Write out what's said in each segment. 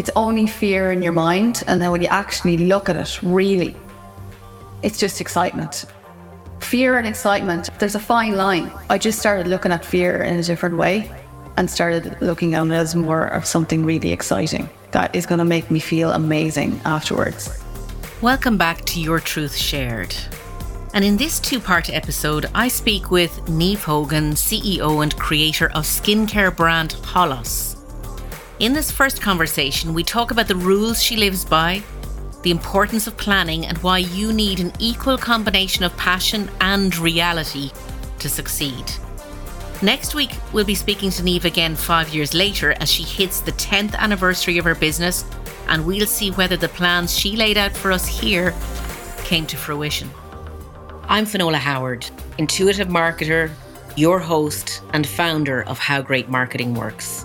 it's only fear in your mind. And then when you actually look at it, really, it's just excitement. Fear and excitement, there's a fine line. I just started looking at fear in a different way and started looking at it as more of something really exciting that is going to make me feel amazing afterwards. Welcome back to Your Truth Shared. And in this two part episode, I speak with Niamh Hogan, CEO and creator of skincare brand Holos. In this first conversation, we talk about the rules she lives by, the importance of planning, and why you need an equal combination of passion and reality to succeed. Next week, we'll be speaking to Niamh again five years later as she hits the 10th anniversary of her business, and we'll see whether the plans she laid out for us here came to fruition. I'm Finola Howard, intuitive marketer, your host, and founder of How Great Marketing Works.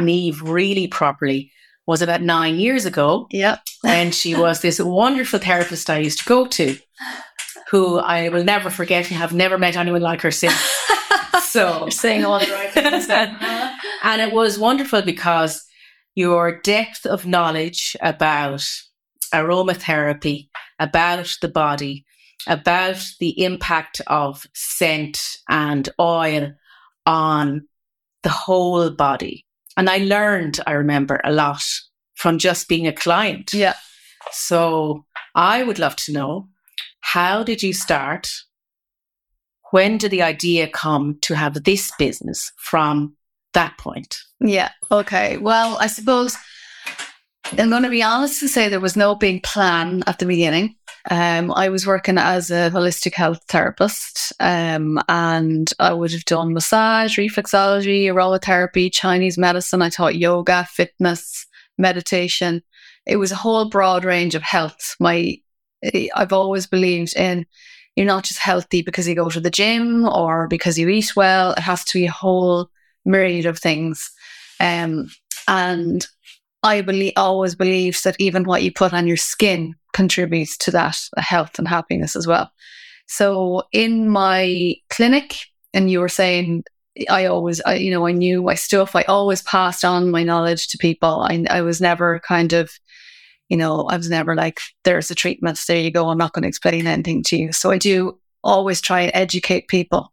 Niamh really properly was about nine years ago. Yeah. and she was this wonderful therapist I used to go to, who I will never forget and have never met anyone like her since. so saying all the right things. and it was wonderful because your depth of knowledge about aromatherapy, about the body, about the impact of scent and oil on the whole body and I learned, I remember, a lot from just being a client. Yeah. So I would love to know how did you start? When did the idea come to have this business from that point? Yeah. Okay. Well, I suppose I'm going to be honest and say there was no big plan at the beginning. Um, I was working as a holistic health therapist, um, and I would have done massage, reflexology, aromatherapy, Chinese medicine. I taught yoga, fitness, meditation. It was a whole broad range of health. My, I've always believed in you're not just healthy because you go to the gym or because you eat well. It has to be a whole myriad of things. Um, and I believe always believes that even what you put on your skin contributes to that health and happiness as well. So in my clinic, and you were saying I always, I, you know, I knew my stuff. I always passed on my knowledge to people. I, I was never kind of, you know, I was never like, there's a treatment, there you go. I'm not going to explain anything to you. So I do always try and educate people.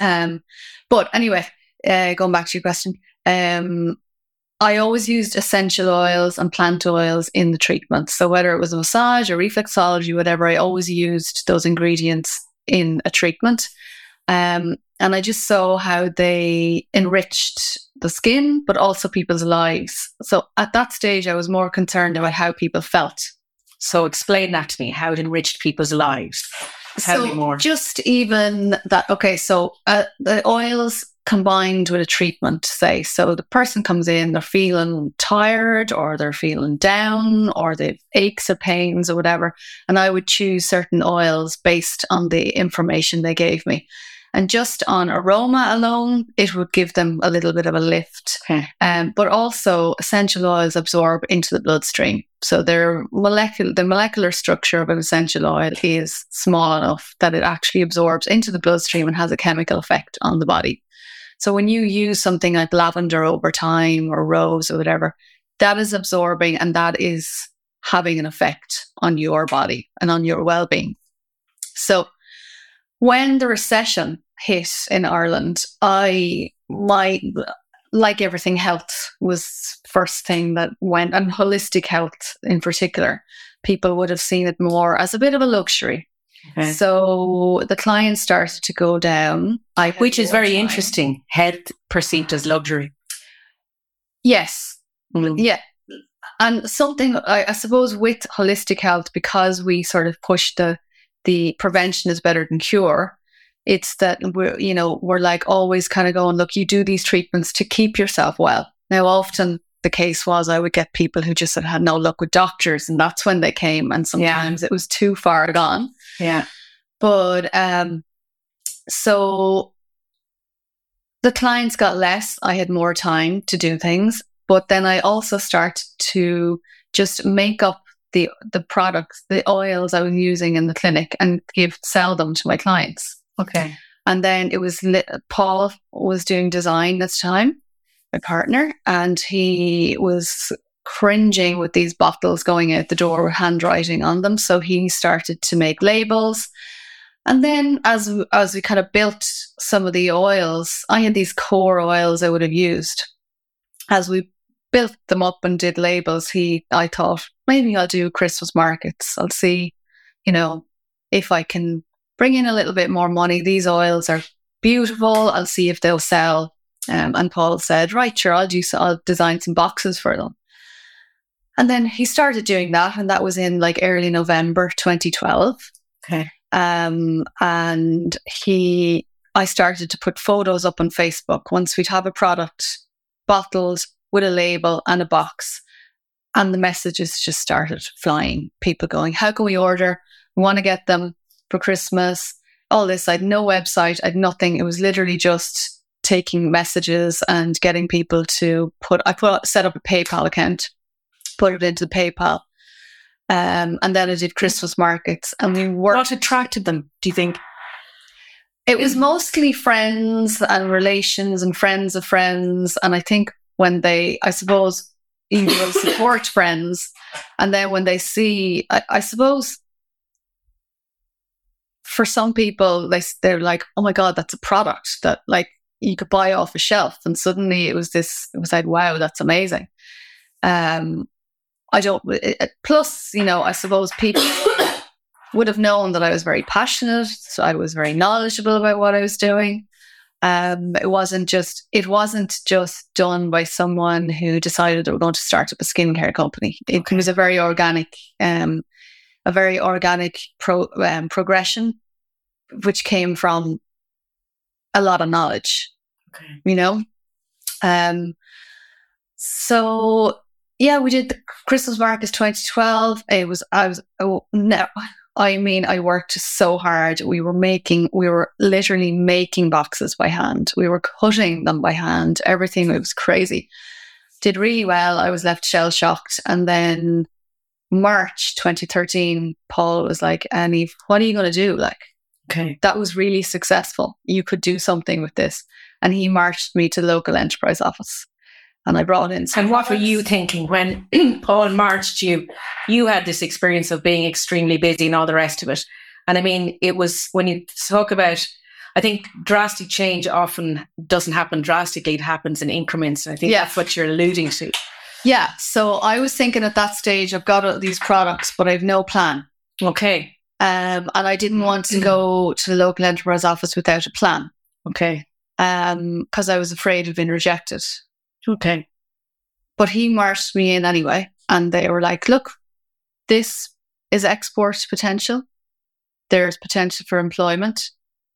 Um, but anyway, uh, going back to your question, um, I always used essential oils and plant oils in the treatment. So whether it was a massage or reflexology, whatever, I always used those ingredients in a treatment. Um, and I just saw how they enriched the skin, but also people's lives. So at that stage, I was more concerned about how people felt. So explain that to me, how it enriched people's lives. Tell so me more. Just even that, okay, so uh, the oils combined with a treatment, say. So the person comes in, they're feeling tired or they're feeling down or they've aches or pains or whatever. And I would choose certain oils based on the information they gave me. And just on aroma alone, it would give them a little bit of a lift. Okay. Um, but also, essential oils absorb into the bloodstream. So their molecular, the molecular structure of an essential oil is small enough that it actually absorbs into the bloodstream and has a chemical effect on the body. So when you use something like lavender over time or rose or whatever, that is absorbing and that is having an effect on your body and on your well being. So when the recession hit in Ireland, I, my, like everything, health was first thing that went, and holistic health in particular. People would have seen it more as a bit of a luxury. Okay. So the clients started to go down. I Which is very time. interesting. Health perceived as luxury. Yes. Mm. Yeah. And something I, I, suppose with holistic health, because we sort of push the the prevention is better than cure, it's that we're you know, we're like always kind of going, look, you do these treatments to keep yourself well. Now often the case was, I would get people who just had had no luck with doctors, and that's when they came. And sometimes it was too far gone. Yeah. But um, so the clients got less. I had more time to do things. But then I also started to just make up the the products, the oils I was using in the clinic, and give sell them to my clients. Okay. And then it was lit, Paul was doing design this time, my partner, and he was cringing with these bottles going out the door with handwriting on them. So he started to make labels. And then as as we kind of built some of the oils, I had these core oils I would have used. As we built them up and did labels, he I thought maybe I'll do Christmas markets. I'll see, you know, if I can bring in a little bit more money. These oils are beautiful. I'll see if they'll sell. Um, and Paul said, right, sure, I'll do. So I'll design some boxes for them. And then he started doing that, and that was in like early November 2012. Okay. Um, and he, I started to put photos up on Facebook once we'd have a product bottled with a label and a box. And the messages just started flying. People going, How can we order? We want to get them for Christmas. All this. I had no website, I had nothing. It was literally just taking messages and getting people to put, I put, set up a PayPal account, put it into the PayPal. Um, and then I did Christmas markets and we worked. What attracted them, do you think? It was mostly friends and relations and friends of friends. And I think when they, I suppose, you will support friends. And then when they see, I, I suppose for some people, they, they're like, oh my God, that's a product that like you could buy off a shelf. And suddenly it was this, it was like, wow, that's amazing. Um, I don't, plus, you know, I suppose people would have known that I was very passionate. So I was very knowledgeable about what I was doing. Um, it wasn't just it wasn't just done by someone who decided they were going to start up a skincare company. It okay. was a very organic, um, a very organic pro, um, progression, which came from a lot of knowledge. Okay. You know, um, so yeah, we did the Christmas markets 2012. It was I was oh, no, I mean, I worked so hard. We were making, we were literally making boxes by hand. We were cutting them by hand. Everything it was crazy. Did really well. I was left shell shocked. And then March 2013, Paul was like, Annie, what are you going to do? Like, okay, that was really successful. You could do something with this. And he marched me to the local enterprise office and I brought in. And what were you thinking when Paul marched you? You had this experience of being extremely busy and all the rest of it. And I mean, it was when you talk about, I think drastic change often doesn't happen drastically, it happens in increments. And I think yeah. that's what you're alluding to. Yeah. So I was thinking at that stage, I've got all these products, but I've no plan. Okay. Um, and I didn't want to go to the local enterprise office without a plan. Okay. Um, because I was afraid of being rejected. Okay. But he marched me in anyway. And they were like, look, this is export potential. There's potential for employment.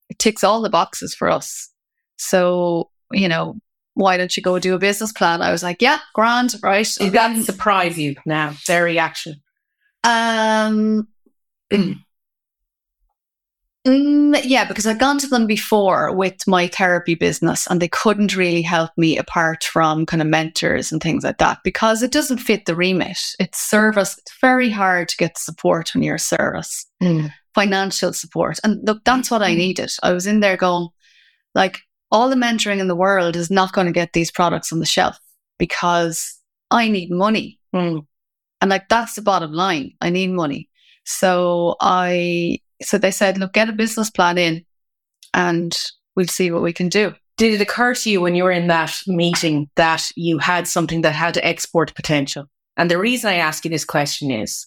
It ticks all the boxes for us. So, you know, why don't you go do a business plan? I was like, yeah, grand, right. Did that surprise you now, their reaction? Um, Mm, yeah, because I'd gone to them before with my therapy business and they couldn't really help me apart from kind of mentors and things like that because it doesn't fit the remit. It's service. It's very hard to get support when you're a service, mm. financial support. And look, that's what I mm. needed. I was in there going, like, all the mentoring in the world is not going to get these products on the shelf because I need money. Mm. And like, that's the bottom line. I need money. So I so they said, look, get a business plan in and we'll see what we can do. Did it occur to you when you were in that meeting that you had something that had export potential? And the reason I ask you this question is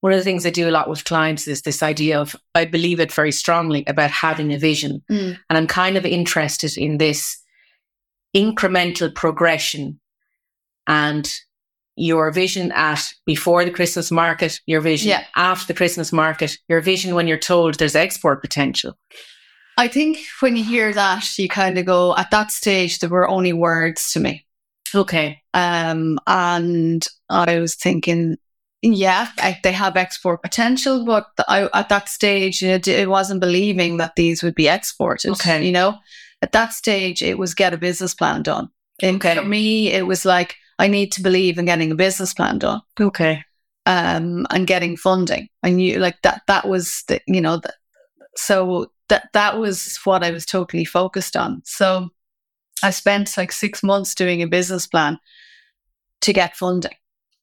one of the things I do a lot with clients is this idea of, I believe it very strongly about having a vision. Mm. And I'm kind of interested in this incremental progression and your vision at before the Christmas market, your vision yeah. after the Christmas market, your vision when you're told there's export potential. I think when you hear that, you kind of go, at that stage, there were only words to me. Okay. Um, and I was thinking, yeah, I, they have export potential, but I, at that stage, know, it wasn't believing that these would be exported. Okay. You know, at that stage, it was get a business plan done. And Okay. for me, it was like, I need to believe in getting a business plan done Okay. um, and getting funding. I knew like that, that was the, you know, the, so that, that was what I was totally focused on. So I spent like six months doing a business plan to get funding.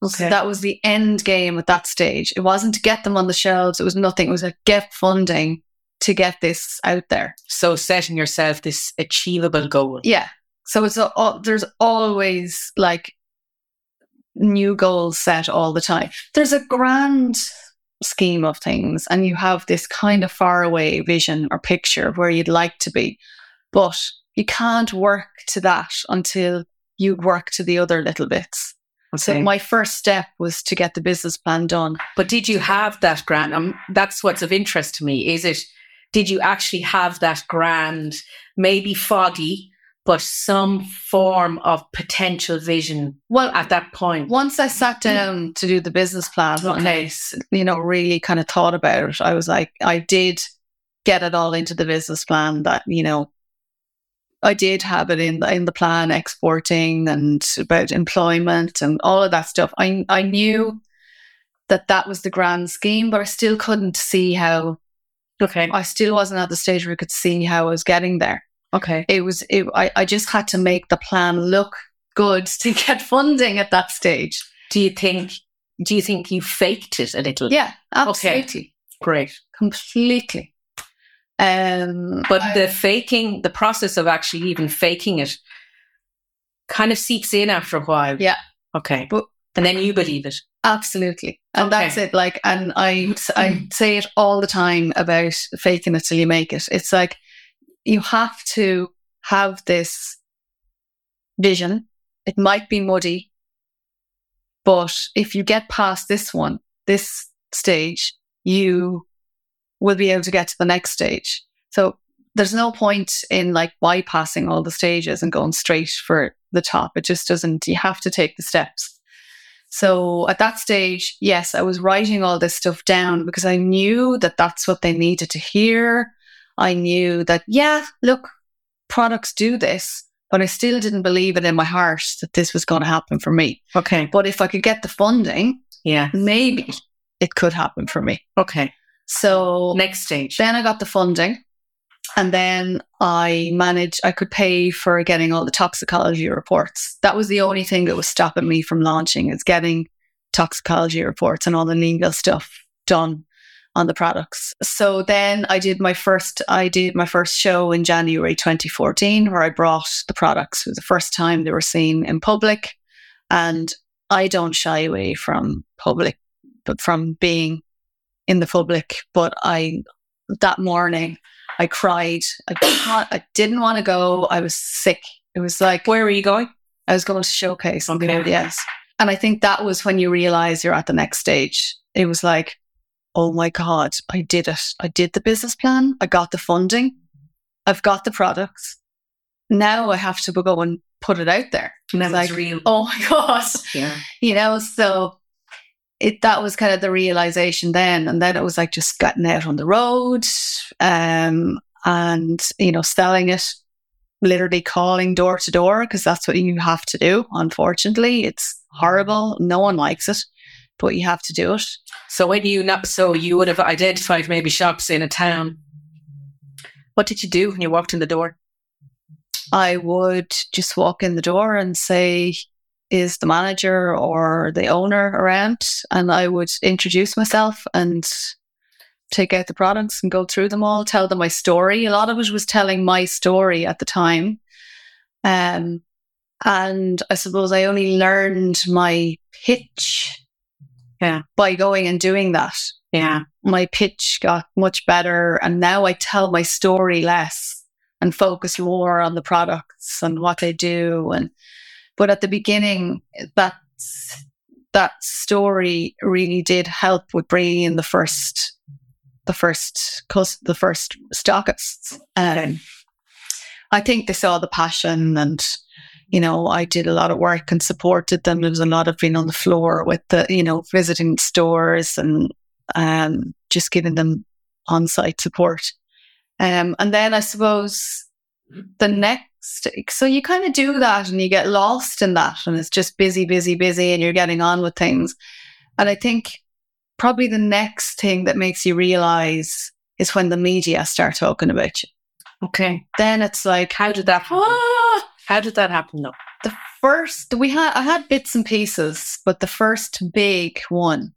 So that was the end game at that stage. It wasn't to get them on the shelves. It was nothing. It was like get funding to get this out there. so setting yourself this achievable goal. Yeah. So it's a, al- there's always like new goals set all the time. There's a grand scheme of things, and you have this kind of faraway vision or picture of where you'd like to be, but you can't work to that until you work to the other little bits. So my first step was to get the business plan done. But did you have that grand? Um, that's what's of interest to me. Is it? Did you actually have that grand, maybe foggy, but some form of potential vision Well, at that point? once I sat down to do the business plan and I, you know, really kind of thought about it, I was like, I did get it all into the business plan that, you know, I did have it in the, in the plan, exporting and about employment and all of that stuff. I, I knew that that was the grand scheme, but I still couldn't see how, Okay. I still wasn't at the stage where I could see how I was getting there. Okay. It was, it, I, I just had to make the plan look good to get funding at that stage. Do you think? Do you think you faked it a little? Yeah, absolutely. Great. Completely. Um, But I- the faking, the process of actually even faking it, kind of seeps in after a while. Yeah. Okay. But- and then you believe it. absolutely. And Okay. that's it. Like, and I, I say it all the time about faking it till you make it. It's like you have to have this vision. It might be muddy, but if you get past this one, this stage, you will be able to get to the next stage. So there's no point in like bypassing all the stages and going straight for the top. It just doesn't, you have to take the steps. So at that stage, yes, I was writing all this stuff down because I knew that that's what they needed to hear. I knew that, yeah, look, products do this, but I still didn't believe it in my heart that this was going to happen for me. Okay. But if I could get the funding, Yeah. maybe it could happen for me. Okay. So Next stage. then I got the funding and then I managed, I could pay for getting all the toxicology reports. That was the only thing that was stopping me from launching is getting toxicology reports and all the legal stuff done on the products. So then I did my first, I did my first show in January 2014 where I brought the products. It was the first time they were seen in public. And I don't shy away from public, but from being in the public. But I, that morning, I cried. I, didn't want- I didn't want to go. I was sick. It was like Where were you going? I was going to showcase. on the Okay. ODS. And I think that was when you realize you're at the next stage. It was like, oh my God, I did it. I did the business plan. I got the funding. I've got the products. Now I have to go and put it out there. And It's like, real. oh my God Yeah. you know so it that was kind of the realization then and then it was like just getting out on the road um and you know selling it literally calling door to door because that's what you have to do unfortunately it's horrible no one likes it but you have to do it So when you not so you would have identified maybe shops in a town. What did you do when you walked in the door? i would just walk in the door and say is the manager or the owner around and i would introduce myself and take out the products and go through them all tell them my story a lot of it was telling my story at the time um, and i suppose i only learned my pitch Yeah. by going and doing that Yeah. my pitch got much better and now I tell my story less and focus more on the products and what they do and but at the beginning that that story really did help with bringing in the first the first the first stockists um, I think they saw the passion and you know, I did a lot of work and supported them. There was a lot of being on the floor with the, you know, visiting stores and um, just giving them on site support. Um, and then I suppose the next, so you kind of do that and you get lost in that, and it's just busy, busy, busy, and you're getting on with things. And I think probably the next thing that makes you realize is when the media start talking about you. Okay. Then it's like, How did that ah, How did that happen though? the first we had I had bits and pieces, but the first big one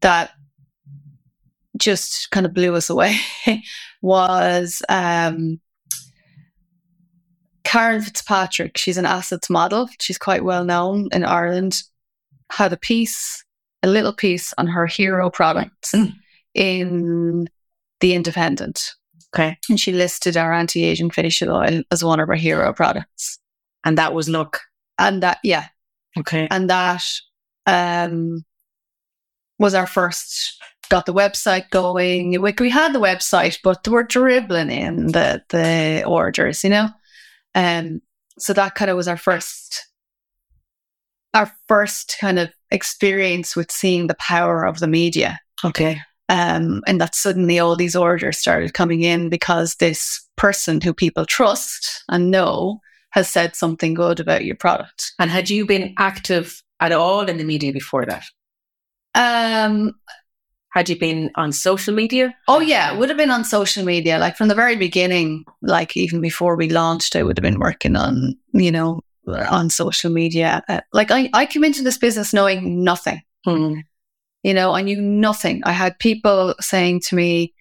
that just kind of blew us away was um Karen Fitzpatrick. She's an assets model. She's quite well known in Ireland. Had a piece, a little piece on her hero products Mm. in The Independent. Okay. And she listed our anti-aging facial oil as one of her hero products. And that was look. And that, yeah, Okay. and that um, was our first. Got the website going. We, we had the website, but we're dribbling in the the orders, you know. Um, so that kind of was our first, our first kind of experience with seeing the power of the media. Okay. Um, and that suddenly all these orders started coming in because this person who people trust and know has said something good about your product. And had you been active at all in the media before that? Um, Had you been on social media? Oh yeah, would have been on social media. Like from the very beginning, like even before we launched, I would have been working on, you know, on social media. Uh, like I, I came into this business knowing nothing. Hmm. You know, I knew nothing. I had people saying to me,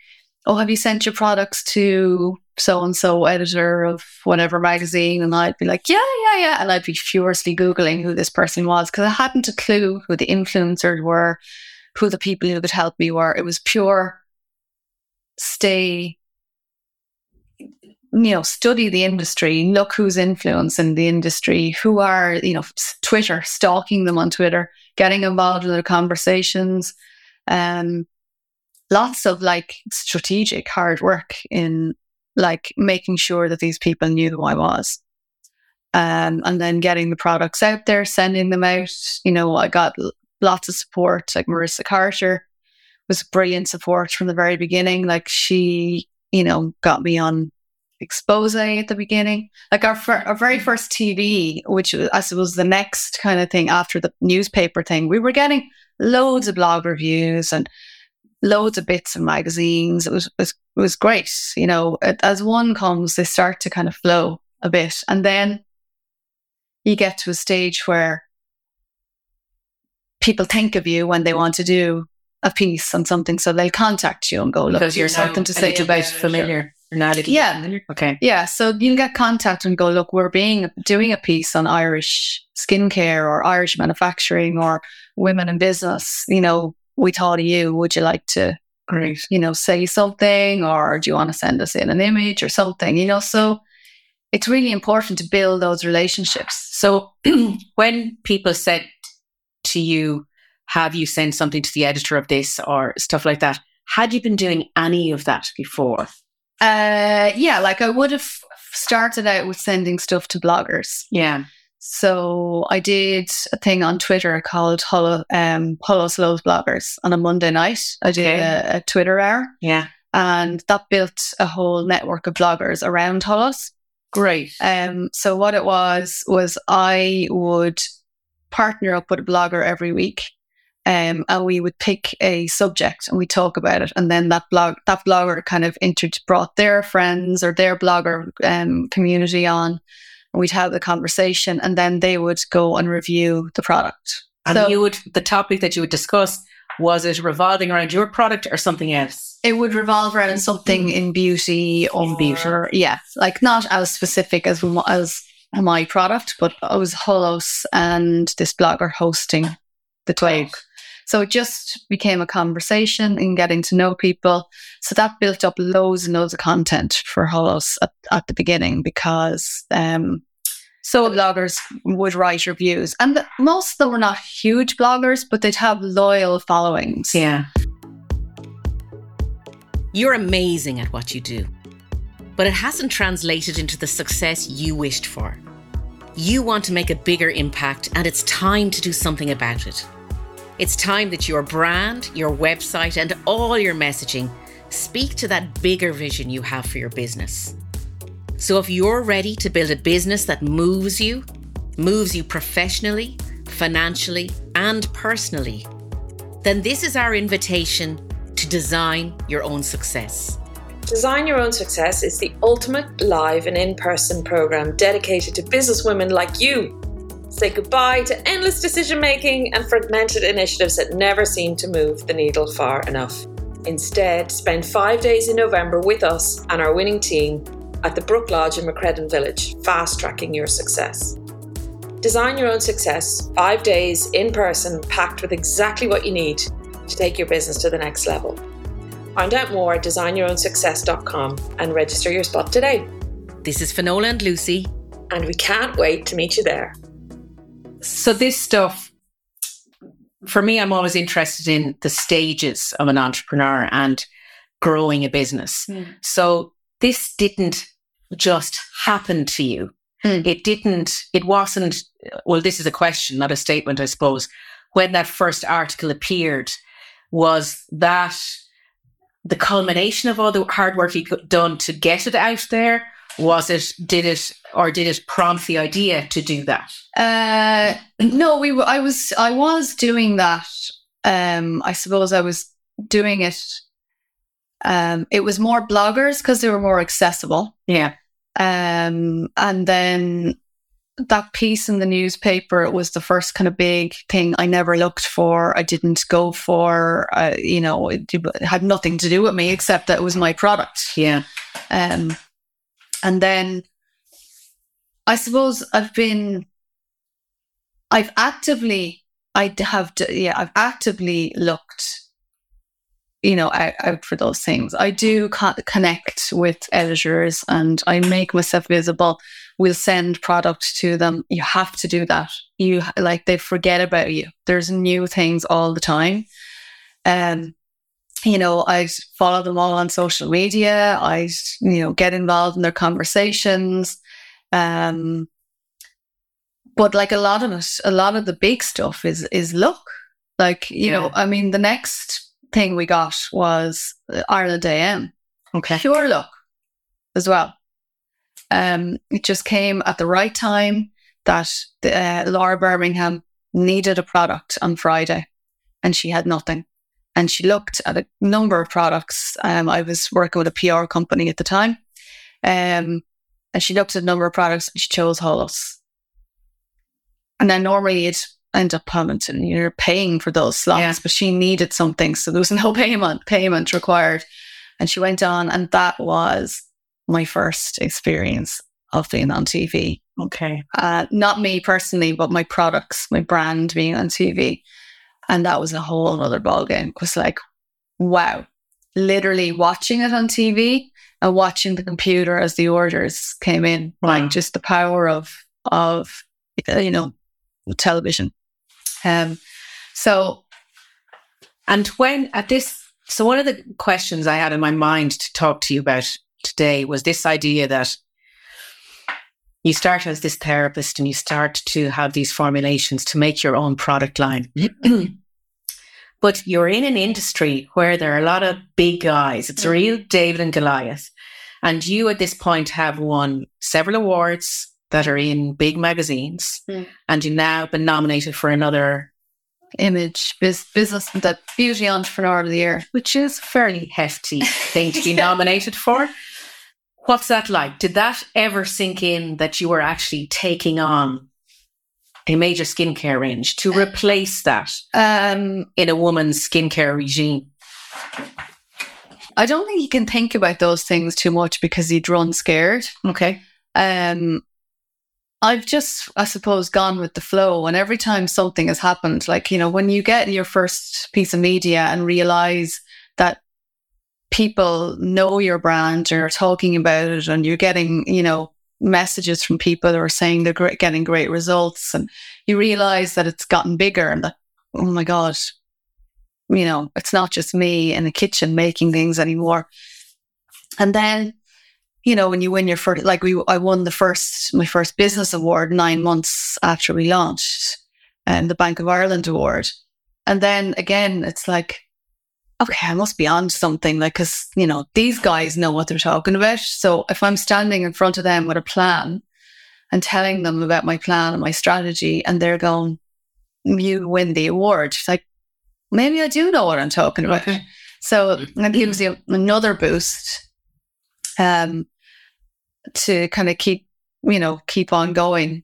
"Oh, have you sent your products to so and so editor of whatever magazine?" And I'd be like, "Yeah, yeah, yeah," and I'd be furiously googling who this person was because I hadn't a clue who the influencers were, who the people who could help me were. It was pure stay. You know, study the industry, look who's influencing the industry, who are, you know, Twitter, stalking them on Twitter, getting involved in the conversations. Um, lots of like strategic hard work in like making sure that these people knew who I was. Um, and then getting the products out there, sending them out. You know, I got lots of support. Like Marissa Carter was brilliant support from the very beginning. Like she, you know, got me on Xposé at the beginning. Like our, fir- our very first TV, which was, I suppose the next kind of thing after the newspaper thing, we were getting loads of blog reviews and loads of bits in magazines. It was was it was great. You know, it, as one comes, they start to kind of flow a bit, and then you get to a stage where people think of you when they want to do a piece on something, so they'll contact you and go, "Look, because you're something to say about familiar. You're not a- Yeah. Okay. yeah, so you'll get contact and go, look, we're being doing a piece on Irish skincare or Irish manufacturing or women in business. You know, we thought of you. Would you like to, Great. you know, say something or do you want to send us in an image or something? You know, so it's really important to build those relationships. So when people said to you, have you sent something to the editor of this or stuff like that? Had you been doing any of that before? Uh, yeah, like I would have started out with sending stuff to bloggers. Yeah. So I did a thing on Twitter called Hollow, um, Hollow Slows Bloggers on a Monday night. I did Okay. a, a Twitter hour Yeah. and that built a whole network of bloggers around Holos. Great. Um, so what it was, was I would partner up with a blogger every week um, and we would pick a subject and we talk about it. And then that blog, that blogger kind of inter- brought their friends or their blogger um, community on and we'd have the conversation and then they would go and review the product. And So- you would the topic that you would discuss was it revolving around your product or something else? It would revolve around something in beauty or In beauty. yeah, like not as specific as as my product, but I was Holos and this blogger hosting the talk. So it just became a conversation and getting to know people. So that built up loads and loads of content for Holos at, at the beginning because um, so bloggers would write reviews, and the, most of them were not huge bloggers, but they'd have loyal followings. Yeah. You're amazing at what you do, but it hasn't translated into the success you wished for. You want to make a bigger impact, and it's time to do something about it. It's time that your brand, your website, and all your messaging speak to that bigger vision you have for your business. So, if you're ready to build a business that moves you, moves you professionally, financially, and personally, then this is our invitation to design your own success. Design Your Own Success is the ultimate live and in person program dedicated to businesswomen like you. Say goodbye to endless decision making and fragmented initiatives that never seem to move the needle far enough. Instead, spend five days in November with us and our winning team at the Brook Lodge in Macreddin Village, fast tracking your success. Design your own success, five days in person, packed with exactly what you need to take your business to the next level. Find out more at designyourownsuccess.com and register your spot today. This is Finola and Lucy. And we can't wait to meet you there. So, this stuff, for me, I'm always interested in the stages of an entrepreneur and growing a business. Mm. So, this didn't just happen to you. Mm. It didn't, it wasn't, well, this is a question, not a statement, I suppose. When that first article appeared, was that the culmination of all the hard work you done to get it out there? Was it, did it, or did it prompt the idea to do that? Uh, no, we. were- I was. I was doing that. Um, I suppose I was doing it. Um, it was more bloggers because they were more accessible. Yeah. Um, and then that piece in the newspaper was the first kind of big thing I never looked for. I didn't go for. Uh, you know, it, it had nothing to do with me except that it was my product. Yeah. Um, and then I suppose I've been, I've actively, I have, d- yeah, I've actively looked, you know, out, out for those things. I do co- connect with editors and I make myself visible. We'll send product to them. You have to do that. You like they forget about you. There's new things all the time. Um, you know, I follow them all on social media. I, you know, get involved in their conversations. Um, but like a lot of it, a lot of the big stuff is is luck. Like you know, I mean, the next thing we got was uh, Ireland AM, Okay. pure luck, as well. Um, it just came at the right time that the, uh, Laura Birmingham needed a product on Friday, and she had nothing and she looked at a number of products. Um, I was working with a PR company at the time, um, and she looked at a number of products and she chose Holos. And then normally you'd end up payment and you're paying for those slots, Yeah. but she needed something, so there was no payment payment required. And she went on, and that was my first experience of being on TV Okay. uh, not me personally, but my products, my brand being on TV. And that was a whole other ballgame. It was like, wow, literally watching it on TV and watching the computer as the orders came in, Wow. like just the power of, of, uh, you know, television. Um, so And when at this, so one of the questions I had in my mind to talk to you about today was this idea that you start as this therapist and you start to have these formulations to make your own product line. but you're in an industry where there are a lot of big guys. It's a real David and Goliath. And you at this point have won several awards that are in big magazines. Mm. And you've now been nominated for another image, biz, business, the beauty entrepreneur of the year. which is a fairly hefty thing to be nominated for. What's that like? Did that ever sink in that you were actually taking on a major skincare range to replace that Um, in a woman's skincare regime? I don't think you can think about those things too much because you'd run scared. Okay. um I've just, I suppose, gone with the flow. And every time something has happened, like, you know, when you get your first piece of media and realize that people know your brand or are talking about it and you're getting, you know, messages from people who are saying they're getting great results and you realize that it's gotten bigger and that, oh my God, you know, it's not just me in the kitchen making things anymore. And then you know, when you win your first, like we, I won the first, my first business award nine months after we launched, and um, the Bank of Ireland award. And then again, it's like, okay, I must be on something, like, because you know these guys know what they're talking about. So if I'm standing in front of them with a plan and telling them about my plan and my strategy, and they're going, "You win the award," it's like maybe I do know what I'm talking about. So that gives you another boost um, to kind of keep, you know, keep on going.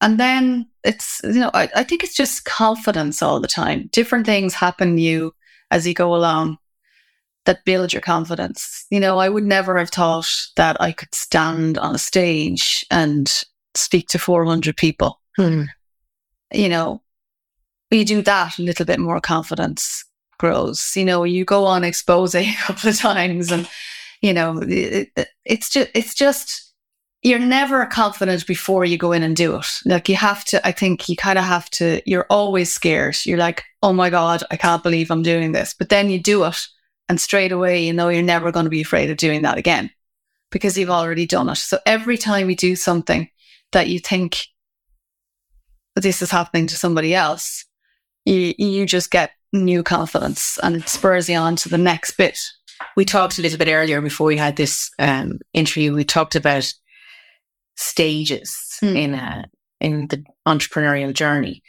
And then it's, you know, I, I think it's just confidence all the time. Different things happen you as you go along that build your confidence. You know, I would never have thought that I could stand on a stage and speak to 400 people. Hmm. You know, you do that, a little bit more confidence grows. You know, you go on Xposé a couple of times and, you know, it, it's just, it's just, you're never confident before you go in and do it. Like you have to, I think you kind of have to, you're always scared. You're like, oh my God, I can't believe I'm doing this. But then you do it and straight away, you know, you're never going to be afraid of doing that again because you've already done it. So every time you do something that you think this is happening to somebody else, you, you just get new confidence and it spurs you on to the next bit. We talked a little bit earlier before we had this um, interview. We talked about stages hmm. in a, in the entrepreneurial journey.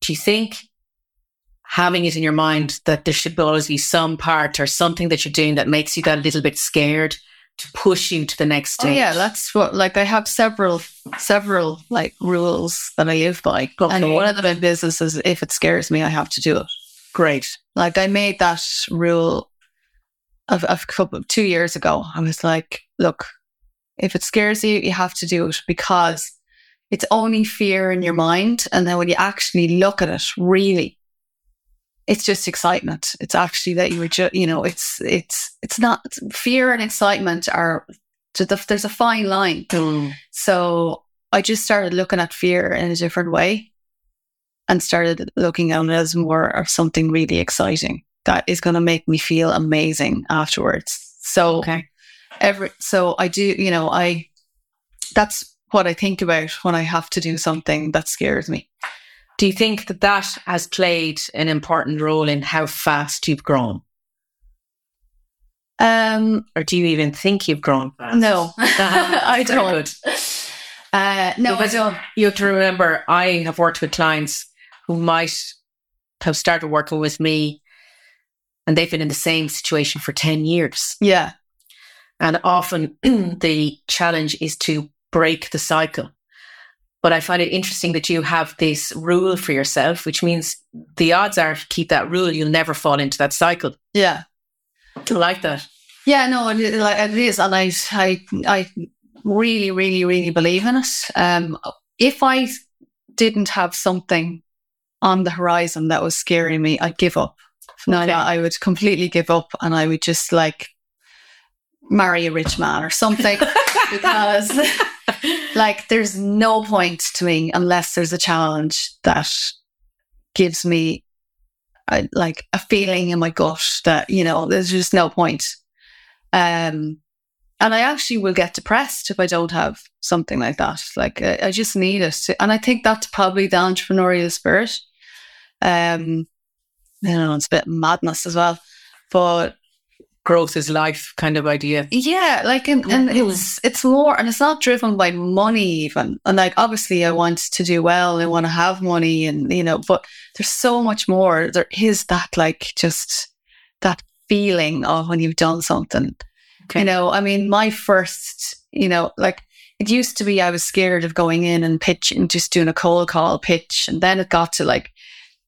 Do you think having it in your mind that there should always be some part or something that you're doing that makes you that a little bit scared to push you to the next stage? Oh, yeah, that's what like I have several several like rules that I live by. Okay. And one of them in business is if it scares me, I have to do it. Great. Like I made that rule of a couple two years ago. I was like, look, if it scares you, you have to do it because it's only fear in your mind. And then when you actually look at it, really, it's just excitement. It's actually that you were just, you know, it's, it's, it's not fear and excitement are, there's a fine line. Mm. So I just started looking at fear in a different way and started looking at it as more of something really exciting that is going to make me feel amazing afterwards. So okay every so I do, you know, I that's what I think about when I have to do something that scares me. Do you think that that has played an important role in how fast you've grown? Um, or do you even think you've grown fast? No, I don't. Uh, no, I don't. You have to remember, I have worked with clients who might have started working with me and they've been in the same situation for 10 years. Yeah. And often the challenge is to break the cycle. But I find it interesting that you have this rule for yourself, which means the odds are if you keep that rule, you'll never fall into that cycle. Yeah. I like that. Yeah, no, it, it is. And I, I, I really, really, really believe in it. Um, if I didn't have something on the horizon that was scaring me, I'd give up. Okay. No, no, I would completely give up and I would just like marry a rich man or something because like there's no point to me unless there's a challenge that gives me a, like a feeling in my gut that you know there's just no point. Um and i actually will get depressed if i don't have something like that. Like i, I just need it. To, and i think that's probably the entrepreneurial spirit. Um you know it's a bit madness as well but growth is life kind of idea. Yeah, like and, and mm-hmm. it's it's more and it's not driven by money even. And like obviously I want to do well, I want to have money and you know, but there's so much more. There is that like just that feeling of when you've done something. Okay. You know, I mean my first, you know, like it used to be I was scared of going in and pitching, just doing a cold call pitch. And then it got to like,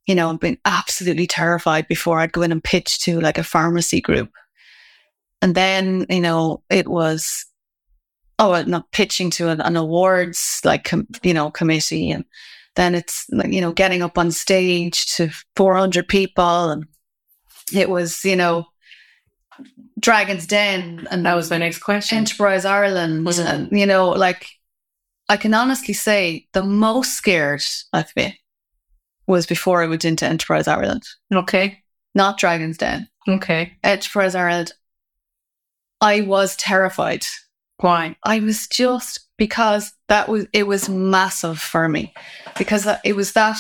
you know, I've been absolutely terrified before I'd go in and pitch to like a pharmacy group and then, you know, it was, oh, not pitching to an, an awards, like, com, you know, committee. And then it's, you know, getting up on stage to 400 people. And it was, you know, Dragon's Den. And that was my next question. Enterprise Ireland. Mm-hmm. And, you know, like, I can honestly say the most scared I've been was before I went into Enterprise Ireland. Okay. Not Dragon's Den. Okay. Enterprise Ireland. I was terrified. Why? I was just because that was it was massive for me because it was that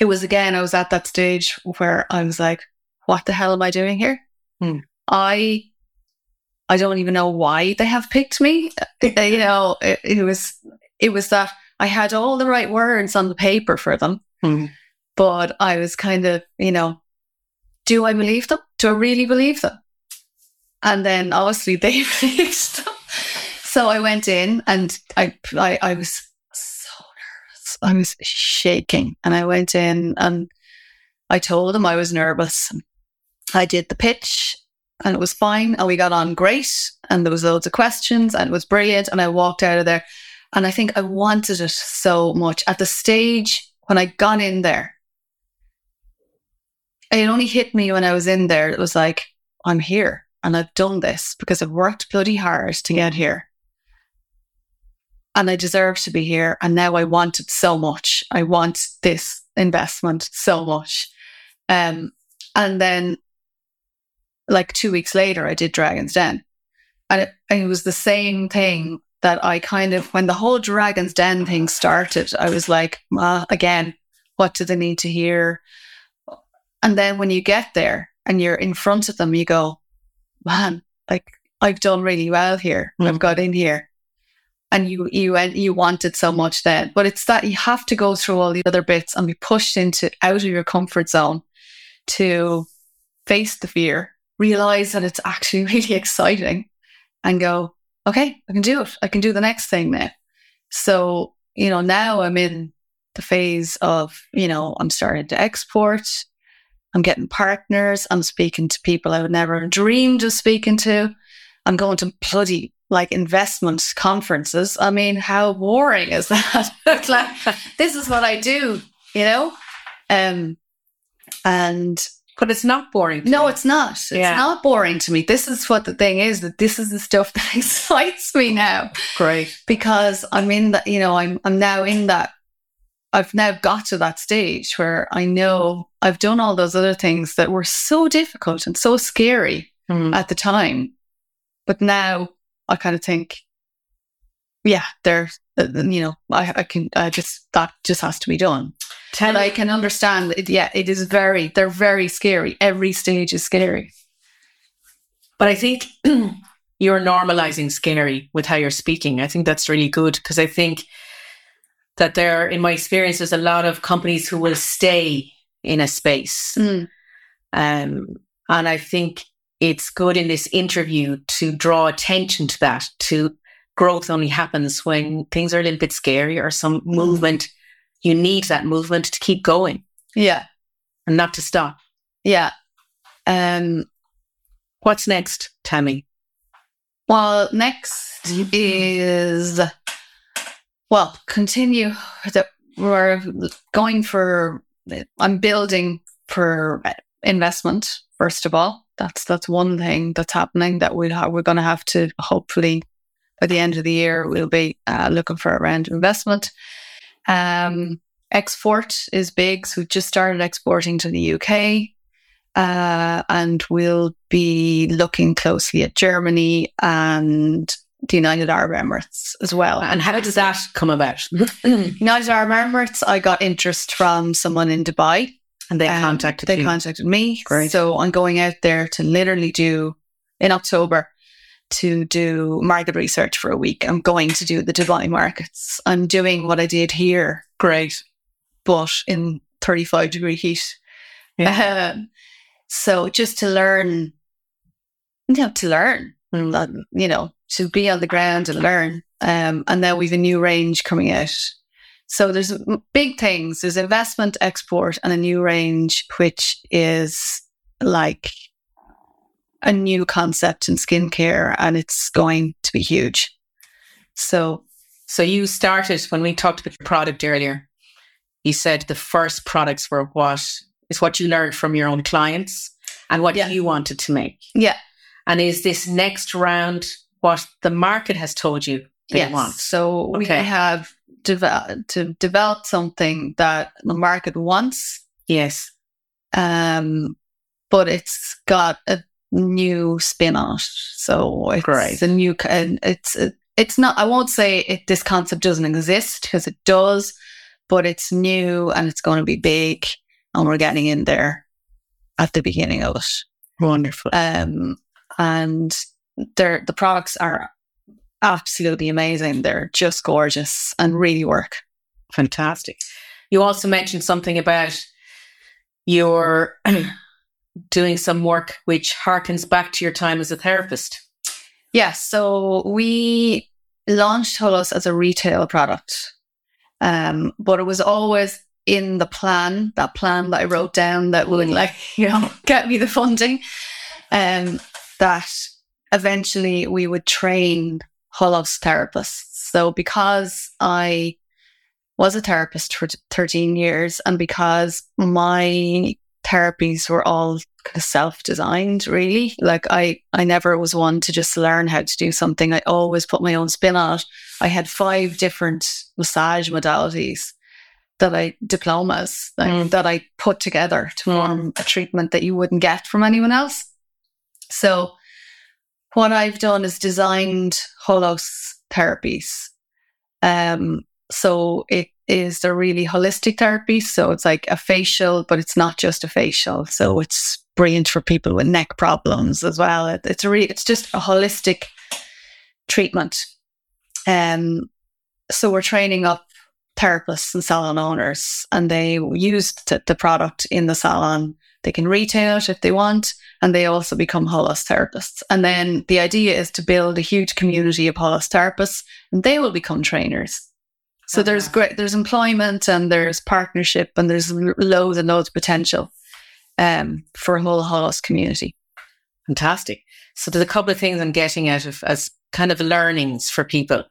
it was again I was at that stage where I was like, what the hell am I doing here? Hmm. I I don't even know why they have picked me. You know, it, it, was it was that I had all the right words on the paper for them, Hmm. but I was kind of you know, do I believe them? Do I really believe them? And then obviously they believed them. So I went in and I, I, I was so nervous. I was shaking. And I went in and I told them I was nervous. I did the pitch and it was fine. And we got on great. And there was loads of questions and it was brilliant. And I walked out of there. And I think I wanted it so much. At the stage when I got in there, it only hit me when I was in there. It was like, I'm here and I've done this because I've worked bloody hard to get here. And I deserve to be here. And now I want it so much. I want this investment so much. Um, and then, like two weeks later, I did Dragon's Den. And it, and it was the same thing that I kind of, when the whole Dragon's Den thing started, I was like, ah, again, what do they need to hear? And then when you get there and you're in front of them, you go, man, like I've done really well here. Mm. I've got in here. And you you and you wanted so much then. But it's that you have to go through all the other bits and be pushed into out of your comfort zone to face the fear, realize that it's actually really exciting and go, okay, I can do it. I can do the next thing now. So, you know, now I'm in the phase of, you know, I'm starting to export. I'm getting partners. I'm speaking to people I would never have dreamed of speaking to. I'm going to bloody like investment conferences. I mean, how boring is that? like, this is what I do, you know? Um, and But it's not boring. to no, it's not. It's Yeah. not boring to me. This is what the thing is that this is the stuff that excites me now great. because I'm in that, you know, I'm I'm now in that I've now got to that stage where I know I've done all those other things that were so difficult and so scary Mm. at the time. But now I kind of think, yeah, they're, uh, you know, I, I can, I just, that just has to be done. Tell I can understand, it, yeah, it is very, they're very scary. Every stage is scary. but I think you're normalizing scary with how you're speaking. I think that's really good because I think that there, in my experience, there's a lot of companies who will stay in a space. Mm. Um, and I think it's good in this interview to draw attention to that, to growth only happens when things are a little bit scary or some movement. You need that movement to keep going Yeah. and not to stop. Yeah. Um, What's next, Tammy? Well, next is well, continue that we're going for I'm building for investment first of all. That's that's one thing that's happening that we'll have, we're going to have to hopefully by the end of the year we'll be uh, looking for a round of investment. Um, export is big, so we've just started exporting to the UK. Uh, and we'll be looking closely at Germany and the United Arab Emirates as well. And how does that come about? United Arab Emirates, I got interest from someone in Dubai. and they Um, contacted They you. contacted me. Great. So I'm going out there to literally do in October to do market research for a week. I'm going to do the Dubai markets. I'm doing what I did here, Great. but in 35 degree heat. Um, so just to learn, you know, to learn, Mm. that, you know, to be on the ground and learn. Um, and now we've a new range coming out. So there's big things. There's investment, export, and a new range, which is like a new concept in skincare, and it's going to be huge. So So you started when we talked about the product earlier. You said the first products were what is what you learned from your own clients and what Yeah. you wanted to make. yeah, And is this next round what the market has told you they yes. want? So we have deve- to develop something that the market wants Yes. um, but it's got a new spin on it. So it's Great. a new, and it's a, it's not, I won't say it, this concept doesn't exist because it does, but it's new and it's going to be big and we're getting in there at the beginning of it. Wonderful. Um, and they're, the products are absolutely amazing. They're just gorgeous and really work. Fantastic. You also mentioned something about your doing some work which harkens back to your time as a therapist. Yes. So we launched Holos as a retail product. Um, but it was always in the plan, that plan that I wrote down that would like, you know, get me the funding. Um, that eventually we would train Holos therapists. So because I was a therapist for 13 years and because my therapies were all kind of self-designed really like i i never was one to just learn how to do something i always put my own spin on it i had five different massage modalities that i diplomas mm. that i put together to form a treatment that you wouldn't get from anyone else so what i've done is designed holos therapies um so it is a really holistic therapy. So it's like a facial, but it's not just a facial. So it's brilliant for people with neck problems as well. It, it's a really, it's just a holistic treatment. Um, so we're training up therapists and salon owners, and they use the product in the salon. They can retail it if they want, and they also become Holos therapists. And then the idea is to build a huge community of Holos therapists, and they will become trainers. So there's uh-huh. great, there's employment and there's partnership and there's loads and loads of potential um, for a whole Holos community. Fantastic. So there's a couple of things I'm getting out of as kind of learnings for people.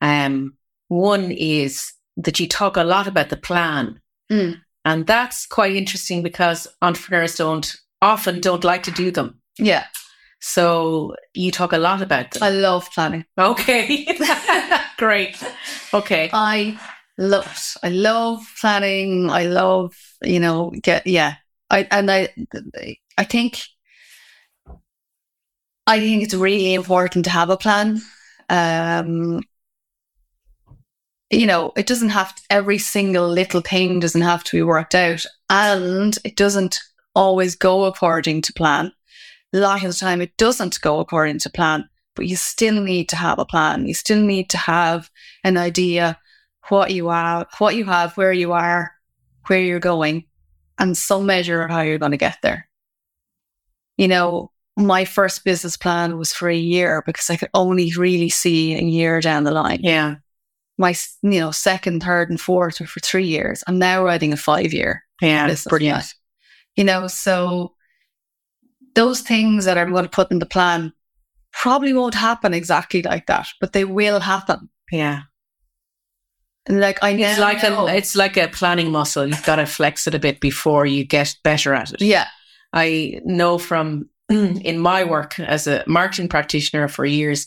Um, one is that you talk a lot about the plan. Mm. And that's quite interesting because entrepreneurs don't often don't like to do them. Yeah. So you talk a lot about them. I love planning. Okay. Great. Okay. I love it. I love planning. I love, you know, get yeah. I and I I think I think it's really important to have a plan. Um you know, it doesn't have to, every single little thing doesn't have to be worked out and it doesn't always go according to plan a lot of the time it doesn't go according to plan, but you still need to have a plan. You still need to have an idea what you are, what you have, where you are, where you're going, and some measure of how you're going to get there. You know, my first business plan was for a year because I could only really see a year down the line. Yeah. My, you know, second, third, and fourth were for three years. I'm now writing a five year. Yeah, that's brilliant. Plan. You know, so those things that I'm going to put in the plan probably won't happen exactly like that, but they will happen. Yeah. And like I it's like know. a it's like a planning muscle. You've got to flex it a bit before you get better at it. Yeah. I know from in my work as a marketing practitioner for years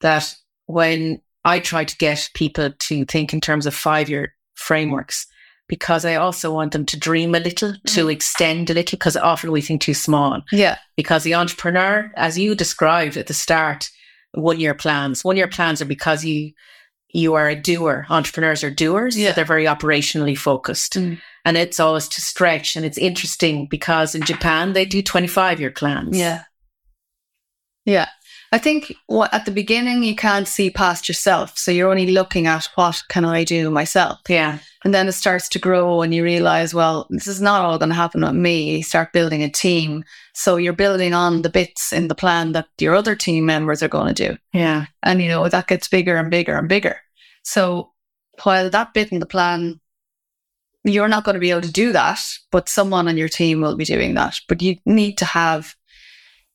that when I try to get people to think in terms of five year frameworks, because I also want them to dream a little, mm. to extend a little, because often we think too small. Yeah. Because the entrepreneur, as you described at the start, one year plans. One year plans are because you you are a doer. Entrepreneurs are doers. Yeah. they're very operationally focused. Mm. And it's always to stretch. And it's interesting because in Japan they do 25 year plans. Yeah. Yeah. I think what, at the beginning you can't see past yourself, so you're only looking at what can I do myself. Yeah, and then it starts to grow, and you realize, well, this is not all going to happen with me. You start building a team, so you're building on the bits in the plan that your other team members are going to do. Yeah, and you know that gets bigger and bigger and bigger. So while that bit in the plan you're not going to be able to do that, but someone on your team will be doing that. But you need to have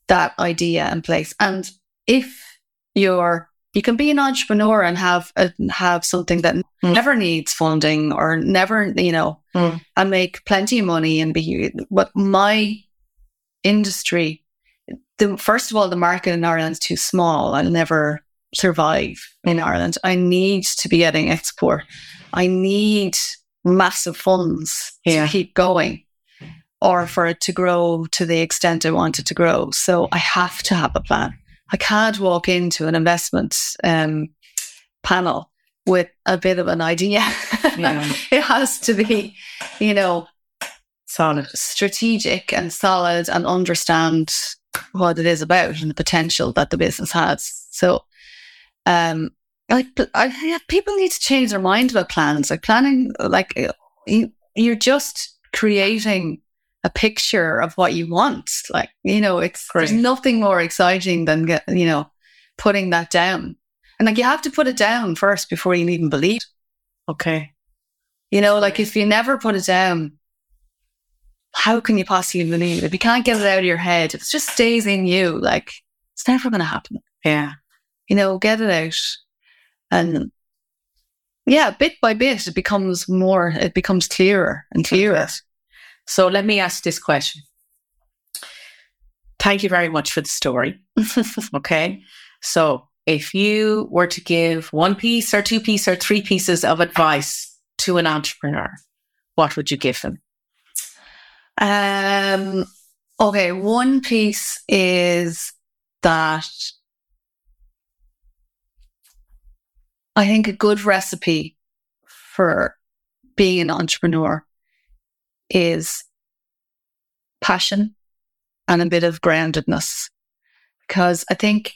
that idea in place. And if you're you can be an entrepreneur and have a, have something that mm. never needs funding or never you know mm. and make plenty of money and be but my industry the first of all the market in Ireland is too small I'll never survive in Ireland I need to be getting export I need massive funds yeah. to keep going or for it to grow to the extent I want it to grow so I have to have a plan I can't walk into an investment um, panel with a bit of an idea. Yeah. it has to be, you know, Solid. strategic and solid and understand what it is about and the potential that the business has. So, um, like I, yeah, people need to change their mind about plans. Like planning, like you, you're just creating a picture of what you want. Like you know, it's there's nothing more exciting than get, you know putting that down. And like you have to put it down first before you even believe. Okay. You know, like if you never put it down, how can you possibly believe it? If you can't get it out of your head, if it just stays in you, like it's never going to happen. Yeah. You know, get it out. And yeah, bit by bit, it becomes more, it becomes clearer and clearer. So let me ask this question. Thank you very much for the story. Okay. So if you were to give one piece or two piece or three pieces of advice to an entrepreneur, what would you give them? Um, okay, one piece is that I think a good recipe for being an entrepreneur is passion and a bit of groundedness. Because I think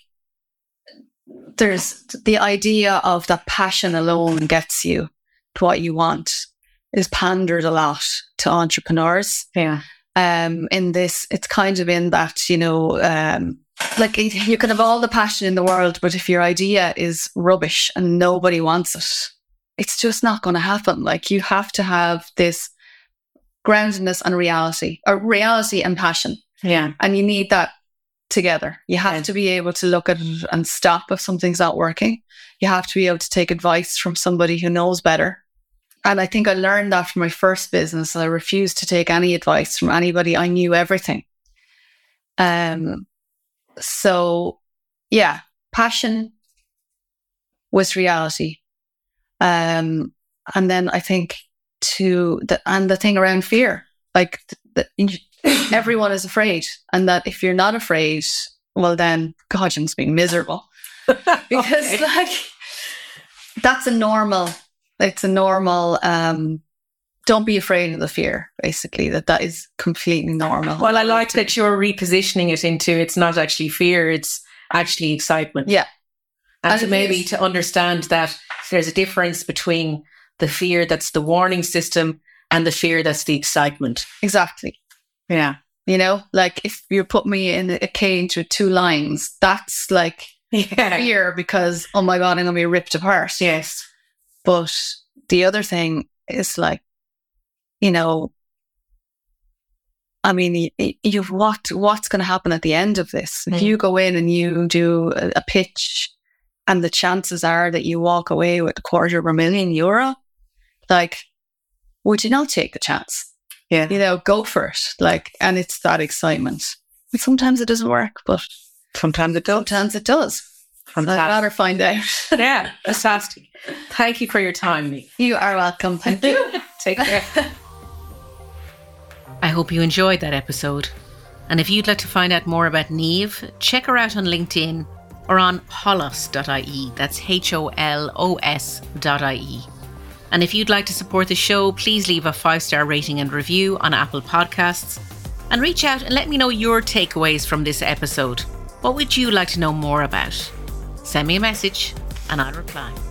there's the idea of that passion alone gets you to what you want is pandered a lot to entrepreneurs Yeah. um in this it's kind of in that you know um like you can have all the passion in the world but if your idea is rubbish and nobody wants it it's just not going to happen like you have to have this groundedness and reality or reality and passion Yeah. and you need that together you have Yeah. to be able to look at it and stop if something's not working you have to be able to take advice from somebody who knows better and I think I learned that from my first business. I refused to take any advice from anybody. I knew everything. Um, so yeah, passion was reality. Um, and then I think to the and the thing around fear, like the, everyone is afraid, and that if you're not afraid, well then God, you must be miserable because Okay. like that's a normal it's a normal um don't be afraid of the fear basically that that is completely normal Well, I like that you're repositioning it into it's not actually fear, it's actually excitement. Yeah. And, And to maybe is- to understand that there's a difference between the fear that's the warning system and the fear that's the excitement. exactly Yeah. you know like if you put me in a cage with two lions that's like Yeah. fear because oh my god i'm gonna be ripped apart Yes. but the other thing is like you know I mean, you, you've what what's going to happen at the end of this? If Mm. you go in and you do a pitch, and the chances are that you walk away with a quarter of a million euro, like, would you not take the chance? Yeah. You know, go for it. Like, and it's that excitement. And sometimes it doesn't work, but Sometimes it does. sometimes it does. I'd Fantastic. rather find out. yeah. Fantastic. Thank you for your time, Lee. you are welcome. Thank you. Take care. I hope you enjoyed that episode. And if you'd like to find out more about Niamh, check her out on LinkedIn or on holos.ie. That's H O L O S.ie. And if you'd like to support the show, please leave a five star rating and review on Apple Podcasts. And reach out and let me know your takeaways from this episode. What would you like to know more about? Send me a message and I'll reply.